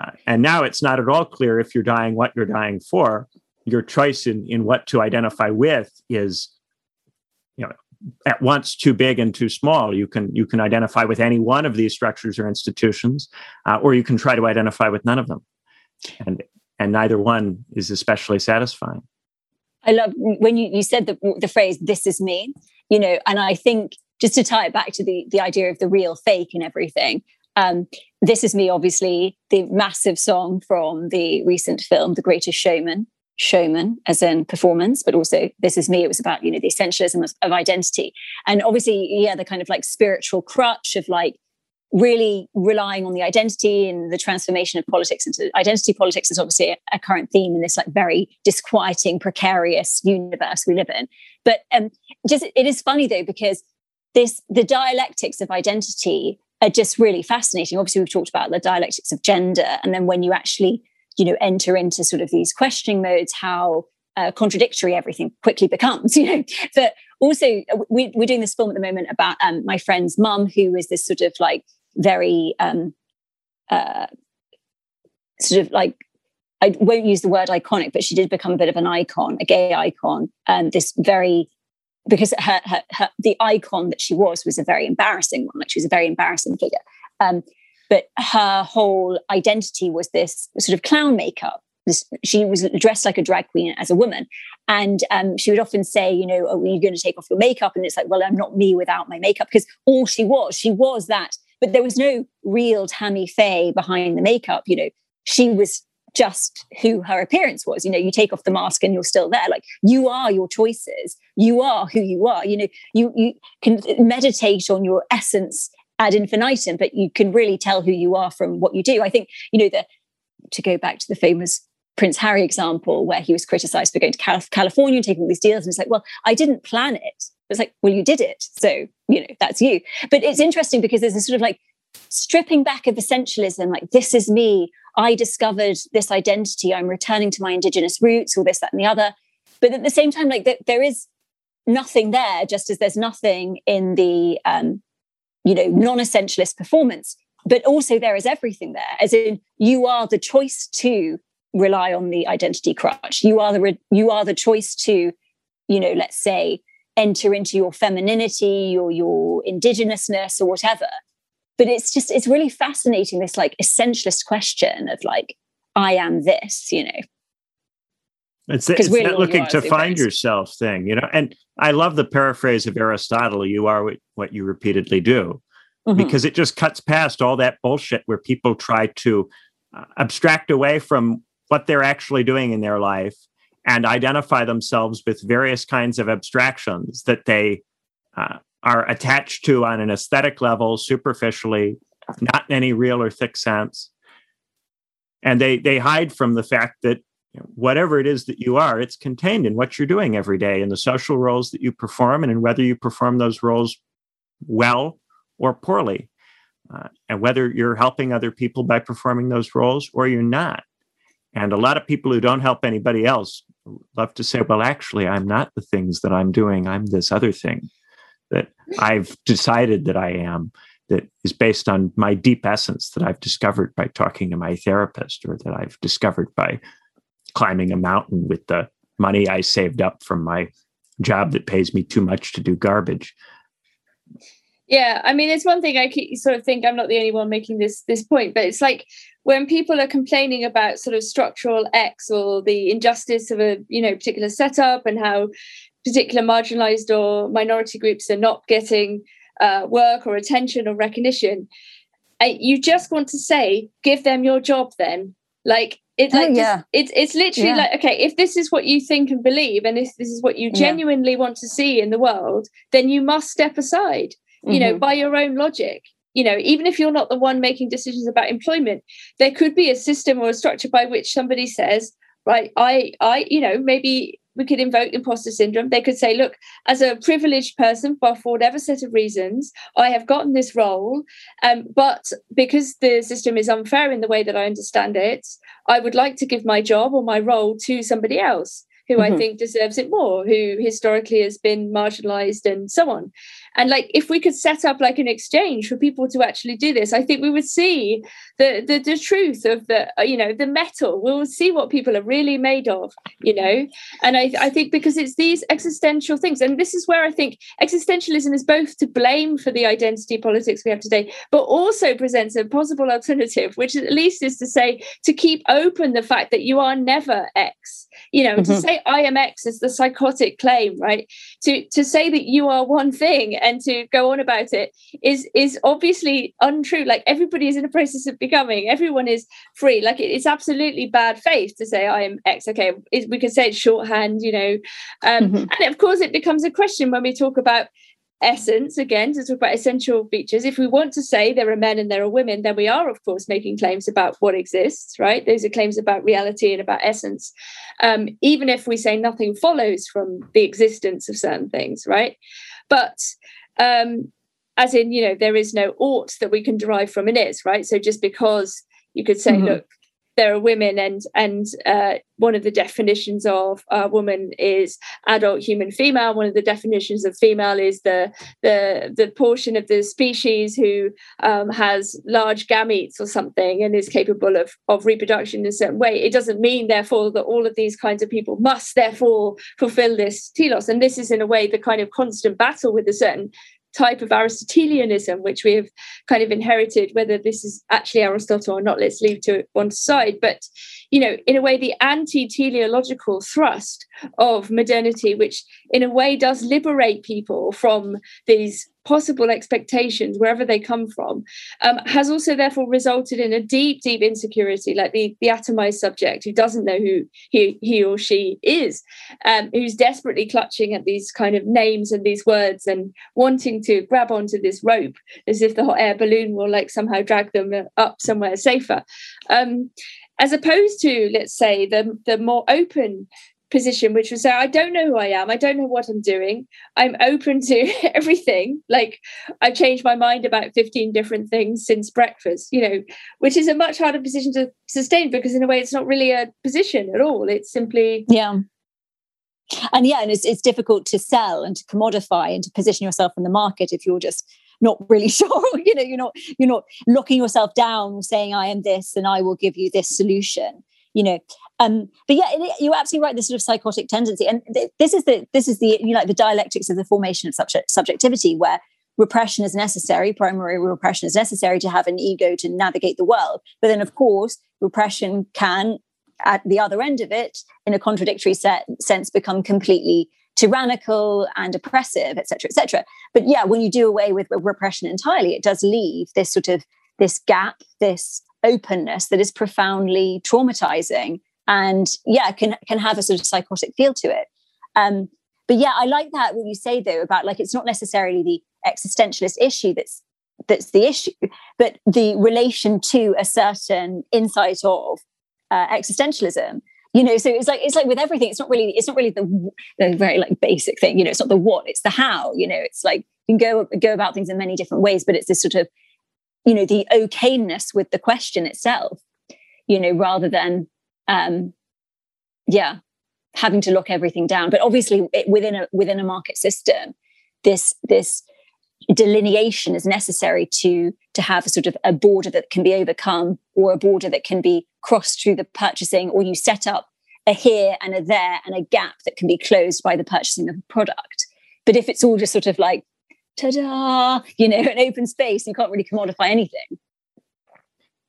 Uh, and now it's not at all clear if you're dying what you're dying for. Your choice in, in what to identify with is, at once too big and too small. You can you can identify with any one of these structures or institutions, uh, or you can try to identify with none of them. and and neither one is especially satisfying. I love when you, you said the, the phrase, this is me, you know, and I think just to tie it back to the, the idea of the real fake and everything, um, this is me, obviously, the massive song from the recent film, The Greatest Showman, showman as in performance but also this is me it was about you know the essentialism of, of, identity. And obviously yeah the kind of like spiritual crutch of like really relying on the identity and the transformation of politics into identity politics is obviously a, a, current theme in this like very disquieting precarious universe we live in. But um just it is funny though because this the dialectics of identity are just really fascinating. Obviously we've talked about the dialectics of gender and then when you actually you know enter into sort of these questioning modes how uh, contradictory everything quickly becomes you know but also we, are doing this film at the moment about um, my friend's mum who is this sort of like very um, uh, sort of like I won't use the word iconic, but she did become a bit of an icon, a gay icon. And um, this very because her, her, her, the icon that she was was a very embarrassing one. Like she was a very embarrassing figure. Um, but her whole identity was this sort of clown makeup. This, she was dressed like a drag queen as a woman, and um, she would often say, "You know, oh, are you going to take off your makeup?" And it's like, "Well, I'm not me without my makeup," because all she was, she was that but there was no real Tammy Faye behind the makeup. You know, she was just who her appearance was. You know, you take off the mask and you're still there. Like you are your choices. You are who you are. You know, you you can meditate on your essence ad infinitum, but you can really tell who you are from what you do. I think, you know, the to go back to the famous Prince Harry example where he was criticized for going to California and taking these deals. And it's like, well, I didn't plan it. It's like, well, you did it. So, you know, that's you. But it's interesting because there's a sort of like stripping back of essentialism, like, this is me. I discovered this identity. I'm returning to my indigenous roots, all this, that, and the other. But at the same time, like, th- there is nothing there, just as there's nothing in the, um, you know, non essentialist performance. But also, there is everything there, as in, you are the choice to rely on the identity crutch. You are the re- you are the choice to, you know, let's say enter into your femininity or your indigenousness or whatever but it's just it's really fascinating this like essentialist question of like i am this you know it's, it's that looking to find yourself thing you know and i love the paraphrase of aristotle you are what, what you repeatedly do mm-hmm. because it just cuts past all that bullshit where people try to uh, abstract away from what they're actually doing in their life and identify themselves with various kinds of abstractions that they uh, are attached to on an aesthetic level, superficially, not in any real or thick sense. And they they hide from the fact that you know, whatever it is that you are, it's contained in what you're doing every day, in the social roles that you perform, and in whether you perform those roles well or poorly, uh, and whether you're helping other people by performing those roles or you're not. And a lot of people who don't help anybody else love to say, well, actually, I'm not the things that I'm doing, I'm this other thing that I've decided that I am, that is based on my deep essence that I've discovered by talking to my therapist or that I've discovered by climbing a mountain with the money I saved up from my job that pays me too much to do garbage. Yeah, I mean, it's one thing I keep, sort of think I'm not the only one making this this point, but it's like when people are complaining about sort of structural X or the injustice of a you know particular setup and how particular marginalized or minority groups are not getting uh, work or attention or recognition, you just want to say, give them your job then. Like it's oh, like yeah. Just, it's it's literally yeah. like okay, if this is what you think and believe, and if this is what you genuinely yeah. want to see in the world, then you must step aside. Mm-hmm. You know, mm-hmm. by your own logic you know even if you're not the one making decisions about employment there could be a system or a structure by which somebody says right i i you know maybe we could invoke imposter syndrome they could say look as a privileged person for, whatever set of reasons i have gotten this role um, but because the system is unfair in the way that i understand it i would like to give my job or my role to somebody else who mm-hmm. I think deserves it more, who historically has been marginalized and so on. And like if we could set up like an exchange for people to actually do this, I think we would see the the, the truth of the uh, you know the metal. We'll see what people are really made of, you know. And I, I think because it's these existential things, and this is where I think existentialism is both to blame for the identity politics we have today, but also presents a possible alternative, which at least is to say to keep open the fact that you are never X. You know, mm-hmm. to say I am X is the psychotic claim, right? To to say that you are one thing and to go on about it is is obviously untrue. Like everybody is in a process of becoming. Everyone is free. Like it, it's absolutely bad faith to say I am X. Okay, it, we can say it's shorthand, you know, um, mm-hmm. and of course it becomes a question when we talk about essence again to talk about essential features if we want to say there are men and there are women then we are of course making claims about what exists right those are claims about reality and about essence um, even if we say nothing follows from the existence of certain things right but um, as in, you know, there is no ought that we can derive from an is, right? So just because you could say, mm-hmm. look, there are women and and uh, one of the definitions of woman is adult human female. One of the definitions of female is the the the portion of the species who um, has large gametes or something and is capable of of reproduction in a certain way. It doesn't mean therefore that all of these kinds of people must therefore fulfill this telos. And this is in a way the kind of constant battle with a certain type of Aristotelianism, which we have kind of inherited, whether this is actually Aristotle or not, let's leave to one side. But, you know, in a way, the anti teleological thrust of modernity, which in a way does liberate people from these possible expectations wherever they come from um, has also therefore resulted in a deep deep insecurity like the the atomized subject who doesn't know who he, he or she is um, who's desperately clutching at these kind of names and these words and wanting to grab onto this rope as if the hot air balloon will like somehow drag them up somewhere safer. Um, as opposed to let's say the the more open position, which was say, I don't know who I am. I don't know what I'm doing. I'm open to everything. Like I've changed my mind about 15 different things since breakfast, you know, which is a much harder position to sustain because in a way it's not really a position at all. It's simply Yeah. And yeah, and it's it's difficult to sell and to commodify and to position yourself in the market if you're just not really sure you know you're not you're not locking yourself down saying i am this and i will give you this solution you know um, but yeah, you're absolutely right. This sort of psychotic tendency, and th- this is the this is the you know like the dialectics of the formation of subject, subjectivity, where repression is necessary. Primary repression is necessary to have an ego to navigate the world. But then, of course, repression can, at the other end of it, in a contradictory set, sense, become completely tyrannical and oppressive, etc., etc. But yeah, when you do away with repression entirely, it does leave this sort of this gap, this openness that is profoundly traumatizing and yeah can can have a sort of psychotic feel to it um but yeah i like that what you say though about like it's not necessarily the existentialist issue that's that's the issue but the relation to a certain insight of uh, existentialism you know so it's like it's like with everything it's not really it's not really the, the very like basic thing you know it's not the what it's the how you know it's like you can go go about things in many different ways but it's this sort of you know the okayness with the question itself you know rather than um yeah having to lock everything down. But obviously it, within a within a market system this this delineation is necessary to to have a sort of a border that can be overcome or a border that can be crossed through the purchasing or you set up a here and a there and a gap that can be closed by the purchasing of a product but if it's all just sort of like ta-da you know an open space you can't really commodify anything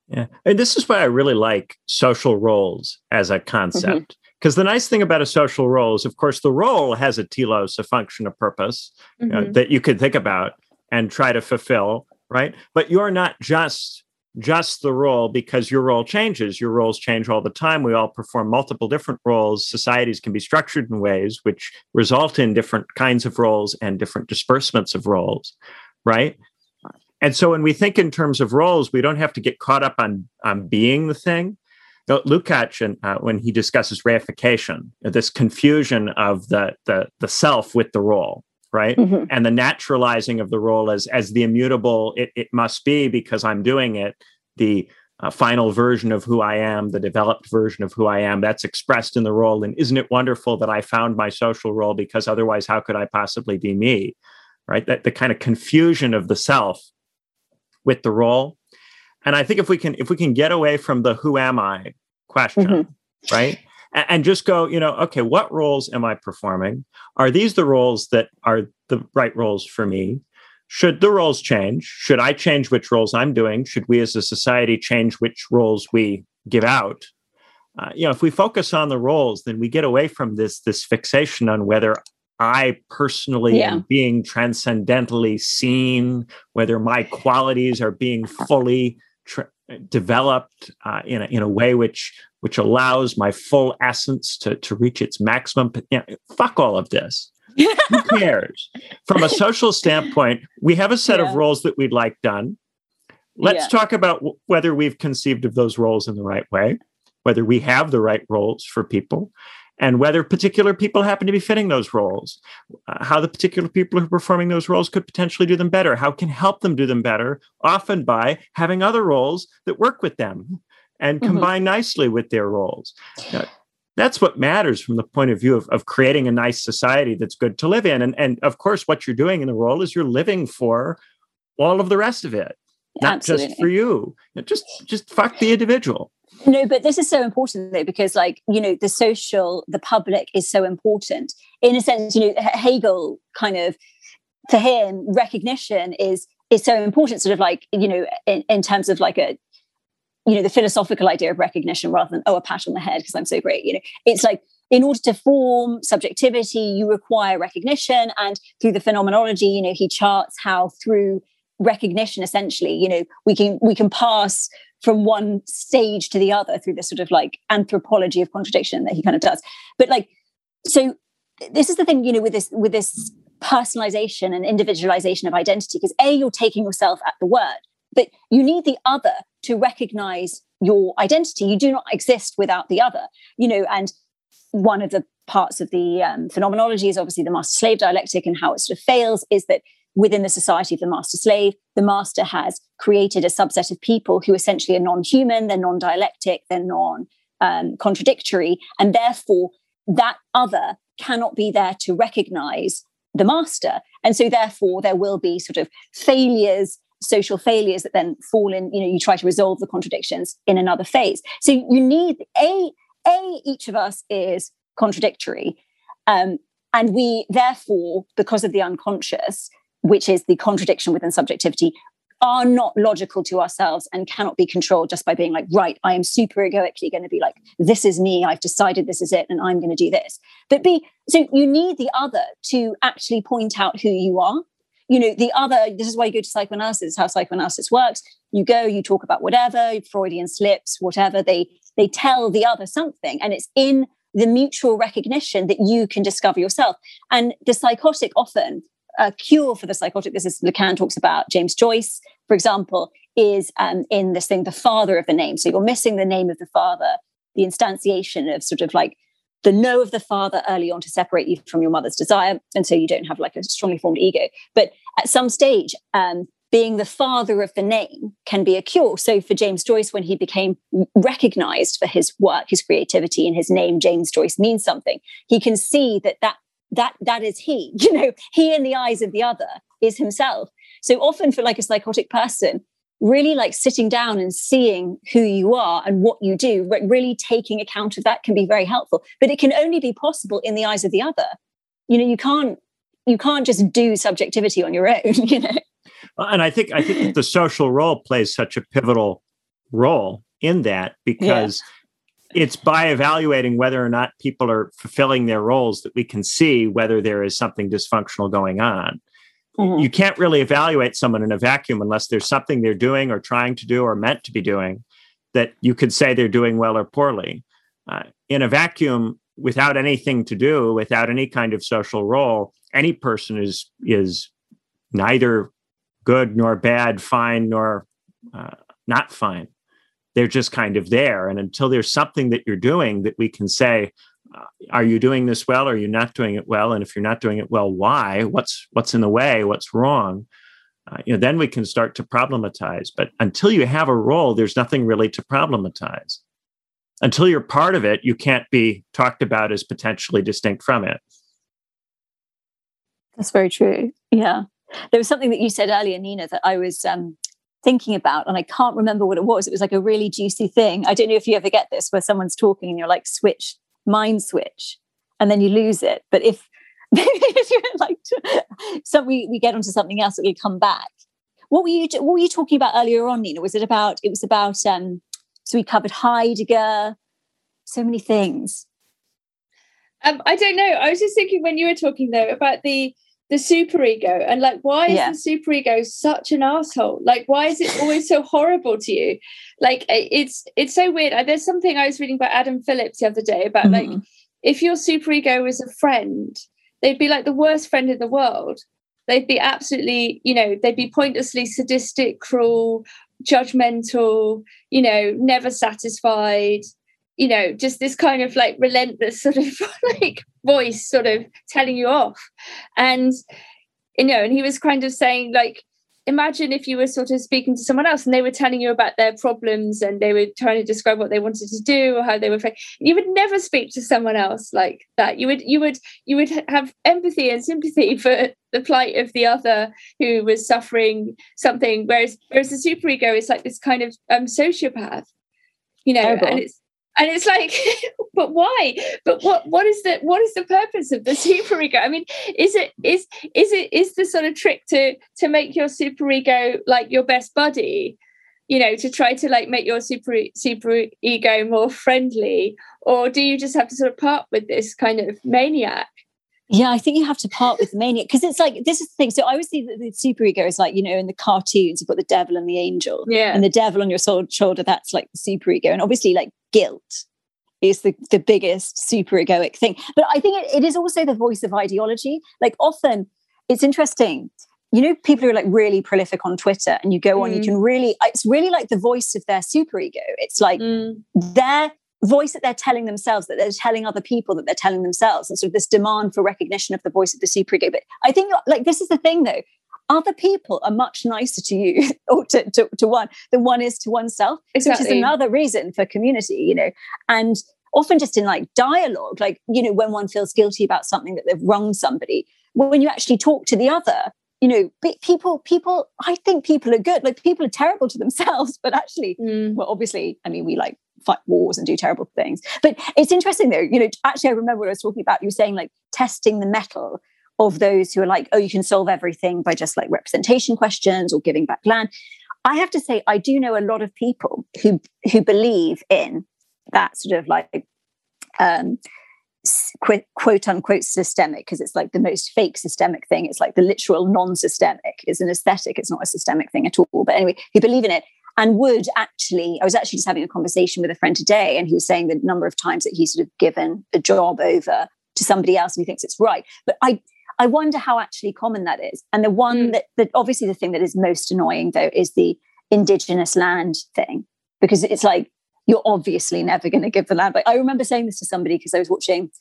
yeah. And this is why I really like social roles as a concept. Because mm-hmm. the nice thing about a social role is, of course, the role has a telos, a function, a purpose mm-hmm. that you could think about and try to fulfill, right? But you're not just just the role because your role changes. Your roles change all the time. We all perform multiple different roles. Societies can be structured in ways which result in different kinds of roles and different disbursements of roles, right? And so when we think in terms of roles, we don't have to get caught up on, on being the thing. Lukács, and, uh, when he discusses reification, this confusion of the, the, the self with the role, right? Mm-hmm. And the naturalizing of the role as, as the immutable it, it must be because I'm doing it, the uh, final version of who I am, the developed version of who I am. That's expressed in the role. And isn't it wonderful that I found my social role because otherwise, how could I possibly be me? Right? That the kind of confusion of the self with the role. And I think if we can if we can get away from the who am I question, mm-hmm. right? And, and just go, you know, okay, what roles am I performing? Are these the roles that are the right roles for me? should the roles change? Should I change which roles I'm doing? Should we as a society change which roles we give out? Uh, you know, if we focus on the roles, then we get away from this this fixation on whether I personally yeah. am being transcendentally seen, whether my qualities are being fully tra- developed uh, in a, in a way which which allows my full essence to to reach its maximum. You know, fuck all of this. Who cares? From a social standpoint, we have a set yeah. of roles that we'd like done. Let's yeah. talk about w- whether we've conceived of those roles in the right way, whether we have the right roles for people, and whether particular people happen to be fitting those roles, uh, how the particular people who are performing those roles could potentially do them better, how can help them do them better, often by having other roles that work with them and mm-hmm. combine nicely with their roles. Uh, that's what matters from the point of view of, of creating a nice society that's good to live in. And, and of course, what you're doing in the role is you're living for all of the rest of it, not Absolutely. just for you. Just just fuck the individual. No, but this is so important though, because like, you know, the social, the public is so important. In a sense, you know, Hegel kind of for him, recognition is is so important, sort of like, you know, in, in terms of like a you know the philosophical idea of recognition rather than oh a pat on the head because i'm so great you know it's like in order to form subjectivity you require recognition and through the phenomenology you know he charts how through recognition essentially you know we can we can pass from one stage to the other through this sort of like anthropology of contradiction that he kind of does but like so this is the thing you know with this with this personalization and individualization of identity because a you're taking yourself at the word but you need the other to recognize your identity. You do not exist without the other, you know, and one of the parts of the um, phenomenology is obviously the master slave dialectic and how it sort of fails is that within the society of the master slave, the master has created a subset of people who essentially are non human, they're non dialectic, they're non um, contradictory, and therefore that other cannot be there to recognize the master. And so, therefore, there will be sort of failures social failures that then fall in you know you try to resolve the contradictions in another phase so you need a a each of us is contradictory um, and we therefore because of the unconscious which is the contradiction within subjectivity are not logical to ourselves and cannot be controlled just by being like right i am super egoically going to be like this is me i've decided this is it and i'm going to do this. But be so you need the other to actually point out who you are. You know the other this is why you go to psychoanalysis how psychoanalysis works. You go you talk about whatever freudian slips whatever they they tell the other something and it's in the mutual recognition that you can discover yourself. And the psychotic often a cure for the psychotic this is lacan talks about james joyce for example is um, in this thing the father of the name. So you're missing the name of the father the instantiation of sort of like the no of the father early on to separate you from your mother's desire. And so you don't have like a strongly formed ego. But at some stage um, being the father of the name can be a cure. So for james joyce when he became recognized for his work his creativity and his name james joyce means something he can see that that that that is he you know he in the eyes of the other is himself so often for like a psychotic person really like sitting down and seeing who you are and what you do, really taking account of that can be very helpful. But it can only be possible in the eyes of the other. You know, you can't you can't just do subjectivity on your own. You know. And I think I think the social role plays such a pivotal role in that because. It's by evaluating whether or not people are fulfilling their roles that we can see whether there is something dysfunctional going on. Mm-hmm. You can't really evaluate someone in a vacuum unless there's something they're doing or trying to do or meant to be doing that you could say they're doing well or poorly. Uh, in a vacuum, without anything to do, without any kind of social role, any person is is neither good nor bad, fine nor uh, not fine. They're just kind of there, and until there's something that you're doing that we can say, are you doing this well? Are you not doing it well? And if you're not doing it well, why? What's what's in the way? What's wrong? uh, you know, then we can start to problematize. But until you have a role, there's nothing really to problematize. Until you're part of it, you can't be talked about as potentially distinct from it. That's very true. Yeah. There was something that you said earlier, Nina, that I was um, thinking about, and I can't remember what it was. It was like a really juicy thing. I don't know if you ever get this where someone's talking and you're like, switch, mind switch, and then you lose it. But if like some we, we get onto something else, it'll come back. What were you what were you talking about earlier on, Nina? Was it about it was about um so we covered Heidegger, so many things. Um, I don't know. I was just thinking when you were talking though about the the superego and like why is yeah. the superego such an asshole? Like why is it always so horrible to you? Like it's it's so weird. There's something i was reading about adam phillips the other day about mm-hmm. like if your superego was a friend they'd be like the worst friend in the world. They'd be absolutely you know they'd be pointlessly sadistic cruel judgmental you know never satisfied you know just this kind of like relentless sort of like voice sort of telling you off and you know and he was kind of saying like imagine if you were sort of speaking to someone else and they were telling you about their problems and they were trying to describe what they wanted to do or how they were feeling. you would never speak to someone else like that you would you would you would have empathy and sympathy for the plight of the other who was suffering something whereas whereas the superego is like this kind of um sociopath you know Terrible. and it's and it's like but why? But what what is the what is the purpose of the superego i mean is it is is it is the sort of trick to to make your superego like your best buddy? You know to try to like make your super super ego more friendly? Or do you just have to sort of part with this kind of maniac? Yeah, I think you have to part with the maniac because it's like this is the thing. So I always see that the superego is like you know in the cartoons you've got the devil and the angel, yeah, and the devil on your shoulder that's like the superego, and obviously like guilt is the the biggest super egoic thing. But I think it, it is also the voice of ideology. Like often, it's interesting. You know, people who are like really prolific on Twitter, and you go on, you mm. can really. It's really like the voice of their superego. It's like mm. their voice that they're telling themselves, that they're telling other people, that they're telling themselves, and sort of this demand for recognition of the voice of the superego. But I think, like, this is the thing though. Other people are much nicer to you or to, to, to one than one is to oneself, exactly. which is another reason for community, you know. And often just in like dialogue, like, you know, when one feels guilty about something that they've wronged somebody, when you actually talk to the other, you know people people i think people are good like people are terrible to themselves but actually mm. well obviously i mean we like fight wars and do terrible things. But it's interesting though, you know, actually I remember what I was talking about, you were saying like testing the mettle of those who are like, oh, you can solve everything by just like representation questions or giving back land. I have to say, I do know a lot of people who who believe in that sort of like um, quote, quote unquote systemic because it's like the most fake systemic thing. It's like the literal non-systemic. It's an aesthetic. It's not a systemic thing at all. But anyway, who believe in it and would actually, I was actually just having a conversation with a friend today, and he was saying the number of times that he's sort of given a job over to somebody else and he thinks it's right. But I, I wonder how actually common that is. And the one mm. that, that obviously the thing that is most annoying though is the indigenous land thing, because it's like you're obviously never going to give the land back. I remember saying this to somebody because I was watching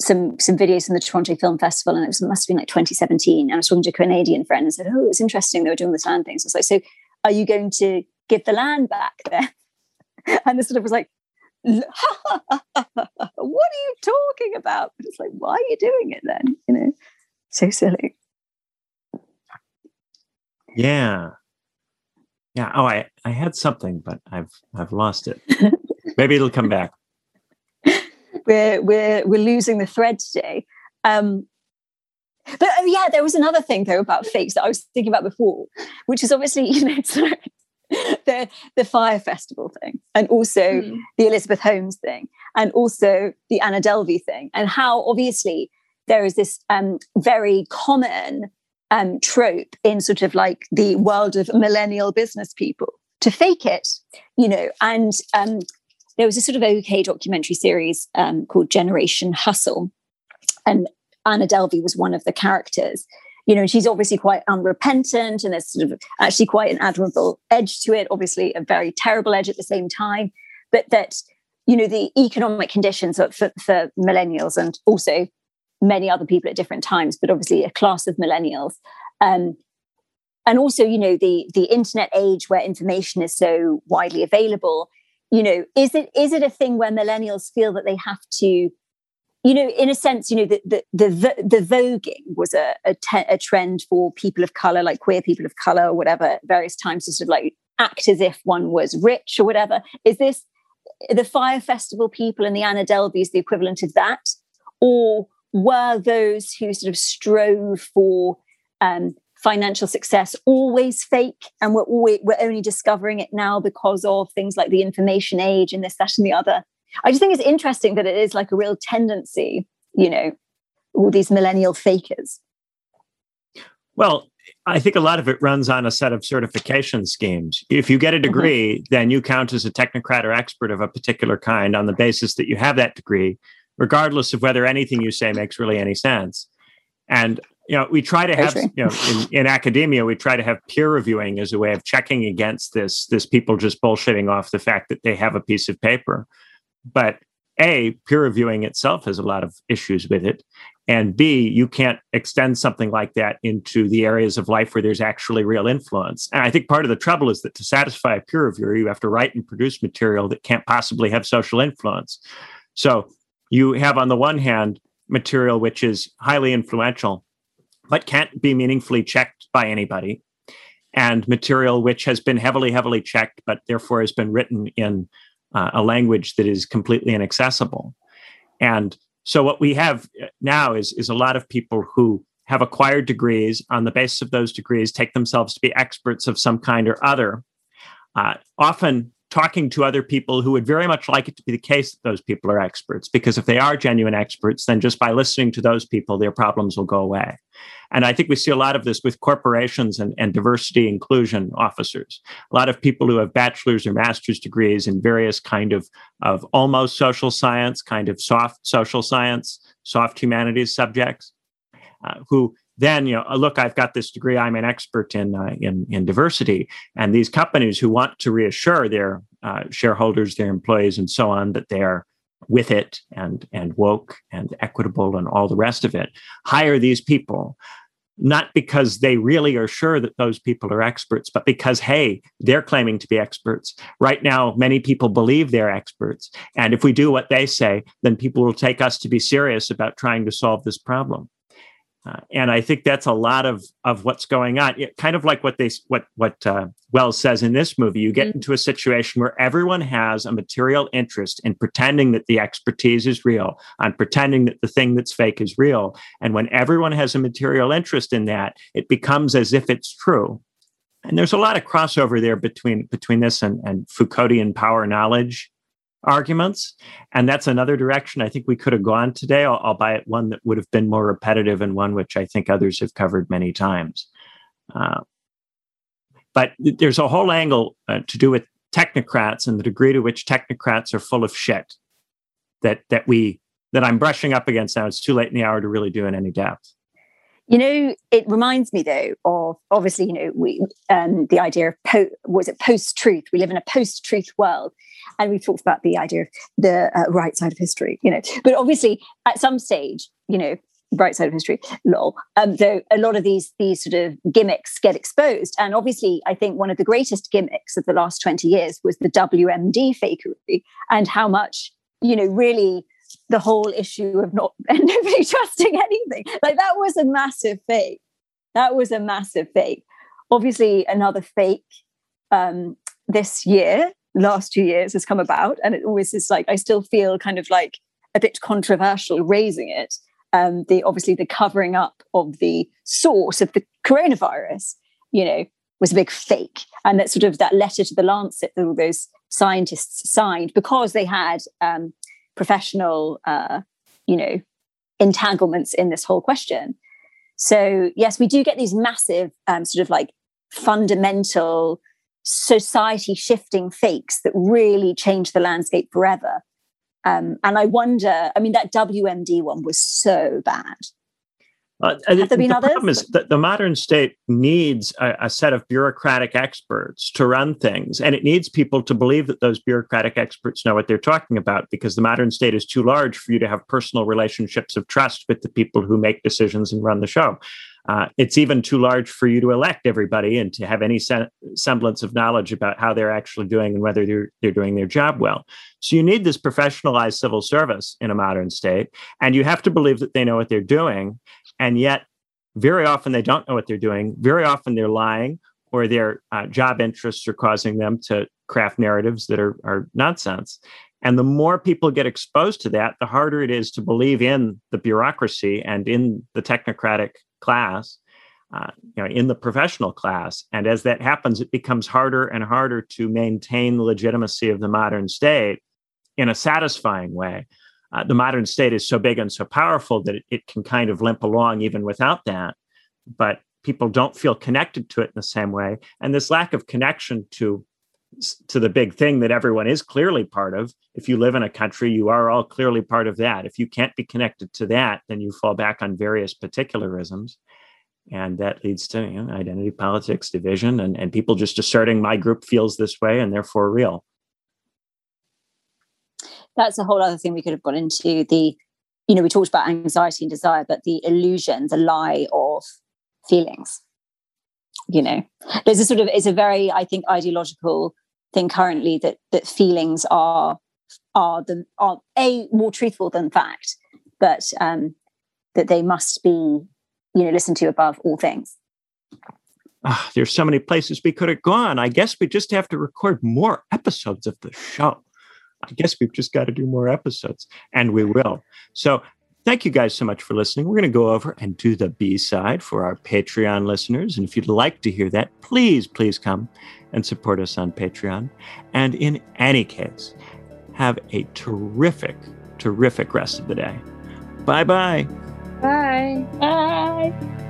some some videos from the Toronto Film Festival, and it, was, must have been like 2017. And I was talking to a Canadian friend and said, "Oh, it's interesting they were doing this land thing." So I was like, "So, are you going to give the land back there?" and the sort of was like, what are you talking about? But it's like, why are you doing it then? You know, so silly. Yeah. Yeah. Oh, I, I had something, but I've I've lost it. Maybe it'll come back. we're we're we're losing the thread today. Um, but oh, yeah, there was another thing though about fakes that I was thinking about before, which is obviously you know the the Fyre Festival thing, and also mm. the Elizabeth Holmes thing, and also the Anna Delvey thing, and how obviously there is this um, very common um, trope in sort of like the world of millennial business people to fake it, you know, and um, there was a sort of OK documentary series um, called Generation Hustle, and Anna Delvey was one of the characters you know, she's obviously quite unrepentant and there's sort of actually quite an admirable edge to it, obviously a very terrible edge at the same time. But that, you know, the economic conditions for, for millennials and also many other people at different times, but obviously a class of millennials, um, and also, you know, the the internet age where information is so widely available, you know, is it is it a thing where millennials feel that they have to you know, in a sense, you know, the the the, the voguing was a, a, te- a, trend for people of color, like queer people of color, or whatever, various times to sort of like act as if one was rich or whatever. Is this the Fyre Festival people and the Anna Delveys the equivalent of that, or were those who sort of strove for um, financial success always fake, and we're always we're only discovering it now because of things like the information age and this, that, and the other? I just think it's interesting that it is like a real tendency, you know, all these millennial fakers. Well, I think a lot of it runs on a set of certification schemes. If you get a degree, mm-hmm. then you count as a technocrat or expert of a particular kind on the basis that you have that degree, regardless of whether anything you say makes really any sense. And you know, we try to have you know in, in academia, we try to have peer reviewing as a way of checking against this this people just bullshitting off the fact that they have a piece of paper. But A, peer reviewing itself has a lot of issues with it. And B, you can't extend something like that into the areas of life where there's actually real influence. And I think part of the trouble is that to satisfy a peer reviewer, you have to write and produce material that can't possibly have social influence. So you have, on the one hand, material which is highly influential, but can't be meaningfully checked by anybody, and material which has been heavily, heavily checked, but therefore has been written in uh, a language that is completely inaccessible. And so what we have now is, is a lot of people who have acquired degrees on the basis of those degrees take themselves to be experts of some kind or other, uh, often talking to other people who would very much like it to be the case that those people are experts because if they are genuine experts then just by listening to those people their problems will go away and I think we see a lot of this with corporations and, and diversity inclusion officers. A lot of people who have bachelor's or master's degrees in various kind of, of almost social science, kind of soft social science, soft humanities subjects, uh, who then you know uh, look i've got this degree. I'm an expert in uh, in in diversity. And these companies who want to reassure their uh, shareholders their employees and so on that they are with it and and woke and equitable and all the rest of it hire these people not because they really are sure that those people are experts but because hey they're claiming to be experts. Right now many people believe they're experts and if we do what they say then people will take us to be serious about trying to solve this problem uh, and I think that's a lot of of what's going on. It, kind of like what they what what uh, Welles says in this movie. You get mm-hmm. into a situation where everyone has a material interest in pretending that the expertise is real, on pretending that the thing that's fake is real. And when everyone has a material interest in that, it becomes as if it's true. And there's a lot of crossover there between between this and, and Foucauldian power knowledge arguments. And that's another direction I think we could have gone today, albeit one that would have been more repetitive and one which I think others have covered many times. Uh, but there's a whole angle uh, to do with technocrats and the degree to which technocrats are full of shit that that we that I'm brushing up against now. It's too late in the hour to really do in any depth. You know, it reminds me though of obviously, you know, we um, the idea of po- was it post truth. We live in a post truth world, and we've talked about the idea of the uh, right side of history. You know, but obviously, at some stage, you know, right side of history, lol. Um, though a lot of these these sort of gimmicks get exposed, and obviously, I think one of the greatest gimmicks of the last twenty years was the WMD fakery, and how much you know really the whole issue of not nobody trusting anything. Like that was a massive fake. That was a massive fake. Obviously, another fake um, this year, last two years has come about, and it always is like I still feel kind of like a bit controversial raising it. Um, the obviously the covering up of the source of the coronavirus, you know, was a big fake, and that sort of that letter to the Lancet that all those scientists signed because they had um, professional, uh, you know, entanglements in this whole question. So yes, we do get these massive um, sort of like fundamental society shifting fakes that really change the landscape forever. Um, and I wonder, I mean, that WMD one was so bad. Uh, Have there been the others? problem is that the modern state needs a, a, set of bureaucratic experts to run things, and it needs people to believe that those bureaucratic experts know what they're talking about. Because the modern state is too large for you to have personal relationships of trust with the people who make decisions and run the show. Uh, it's even too large for you to elect everybody and to have any se- semblance of knowledge about how they're actually doing and whether they're, they're doing their job well. So you need this professionalized civil service in a modern state, and you have to believe that they know what they're doing. And yet, very often they don't know what they're doing. Very often they're lying, or their uh, job interests are causing them to craft narratives that are, are nonsense. And the more people get exposed to that, the harder it is to believe in the bureaucracy and in the technocratic class, uh, you know, in the professional class. And as that happens, it becomes harder and harder to maintain the legitimacy of the modern state in a satisfying way. Uh, the modern state is so big and so powerful that it, it can kind of limp along even without that. But people don't feel connected to it in the same way. And this lack of connection to to the big thing that everyone is clearly part of. If you live in a country, you are all clearly part of that. If you can't be connected to that, then you fall back on various particularisms. And that leads to you know, identity politics, division, and, and people just asserting my group feels this way and therefore real. That's a whole other thing we could have gone into. The, you know, we talked about anxiety and desire, but the illusion, the lie of feelings you know. There's a sort of it's a very i think ideological thing currently that that feelings are are the are a more truthful than fact but um that they must be you know listened to above all things. Oh, there's so many places we could have gone. I guess we just have to record more episodes of the show i guess we've just got to do more episodes and we will so Thank you guys so much for listening. We're going to go over and do the B side for our Patreon listeners. And if you'd like to hear that, please, please come and support us on Patreon. And in any case, have a terrific, terrific rest of the day. Bye-bye. Bye. Bye.